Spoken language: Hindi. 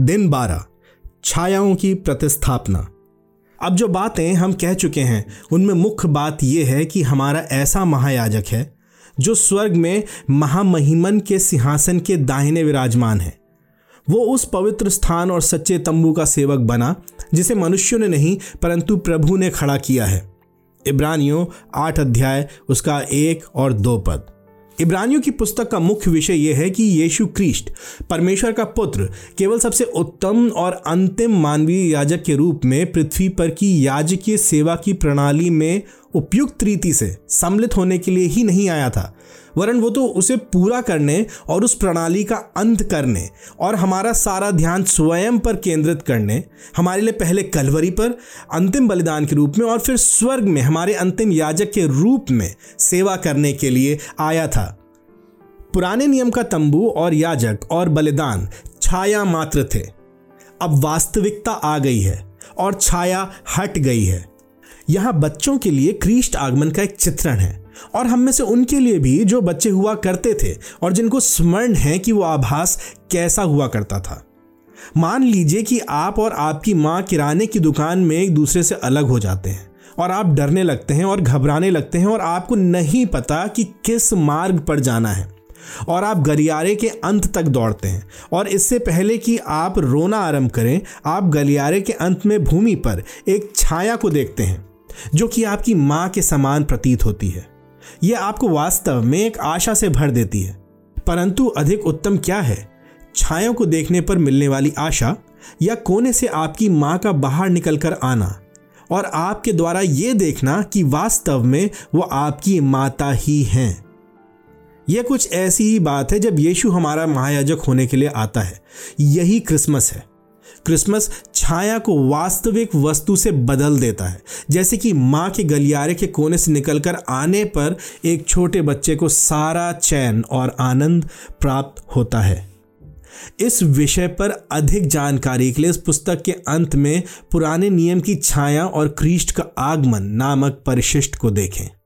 दिन बारह, छायाओं की प्रतिस्थापना। अब जो बातें हम कह चुके हैं, उनमें मुख्य बात यह है कि हमारा ऐसा महायाजक है, जो स्वर्ग में महामहिमन के सिंहासन के दाहिने विराजमान है। वो उस पवित्र स्थान और सच्चे तंबू का सेवक बना, जिसे मनुष्यों ने नहीं, परंतु प्रभु ने खड़ा किया है। इब्रानियों आठ अध्याय, उसका एक और दो पद। इब्रानियों की पुस्तक का मुख्य विषय यह है कि यीशु क्रिस्ट, परमेश्वर का पुत्र, केवल सबसे उत्तम और अंतिम मानवीय याजक के रूप में पृथ्वी पर की याजकीय सेवा की प्रणाली में उपयुक्त रीति से सम्मिलित होने के लिए ही नहीं आया था। वरन वो तो उसे पूरा करने और उस प्रणाली का अंत करने और हमारा सारा ध्यान स्वयं पर केंद्रित करने, हमारे लिए पहले कलवरी पर, अंतिम बलिदान के रूप में और फिर स्वर्ग में, हमारे अंतिम याजक के रूप में सेवा करने के लिए आया था। पुराने नियम का तंबू और याजक और बलिदान छाया मात्र थे। अब वास्तविकता आ गई है और छाया हट गई है। यहाँ बच्चों के लिए क्रीष्ट आगमन का एक चित्रण है। और हम में से उनके लिए भी जो बच्चे हुआ करते थे और जिनको स्मरण है कि वो आभास कैसा हुआ करता था। मान लीजिए कि आप और आपकी माँ किराने की दुकान में एक दूसरे से अलग हो जाते हैं और आप डरने लगते हैं और घबराने लगते हैं और आपको नहीं पता कि किस मार्ग पर जाना है। और आप गलियारे के अंत तक दौड़ते हैं और इससे पहले कि आप रोना आरंभ करें, आप गलियारे के अंत में भूमि पर एक छाया को देखते हैं। जो कि आपकी माँ के समान प्रतीत होती है। यह आपको वास्तव में एक आशा से भर देती है। परंतु अधिक उत्तम क्या है? छायों को देखने पर मिलने वाली आशा या कोने से आपकी माँ का बाहर निकलकर आना और आपके द्वारा यह देखना कि वास्तव में वो आपकी माता ही हैं। यह कुछ ऐसी ही बात है जब यीशु हमारा महायाजक होने के लिए आता है। यही क्रिसमस है। क्रिसमस छाया को वास्तविक वस्तु से बदल देता है। जैसे कि माँ के गलियारे के कोने से निकलकर आने पर एक छोटे बच्चे को सारा चैन और आनंद प्राप्त होता है। इस विषय पर अधिक जानकारी के लिए इस पुस्तक के अंत में पुराने नियम की छाया और क्रीष्ट का आगमन नामक परिशिष्ट को देखें।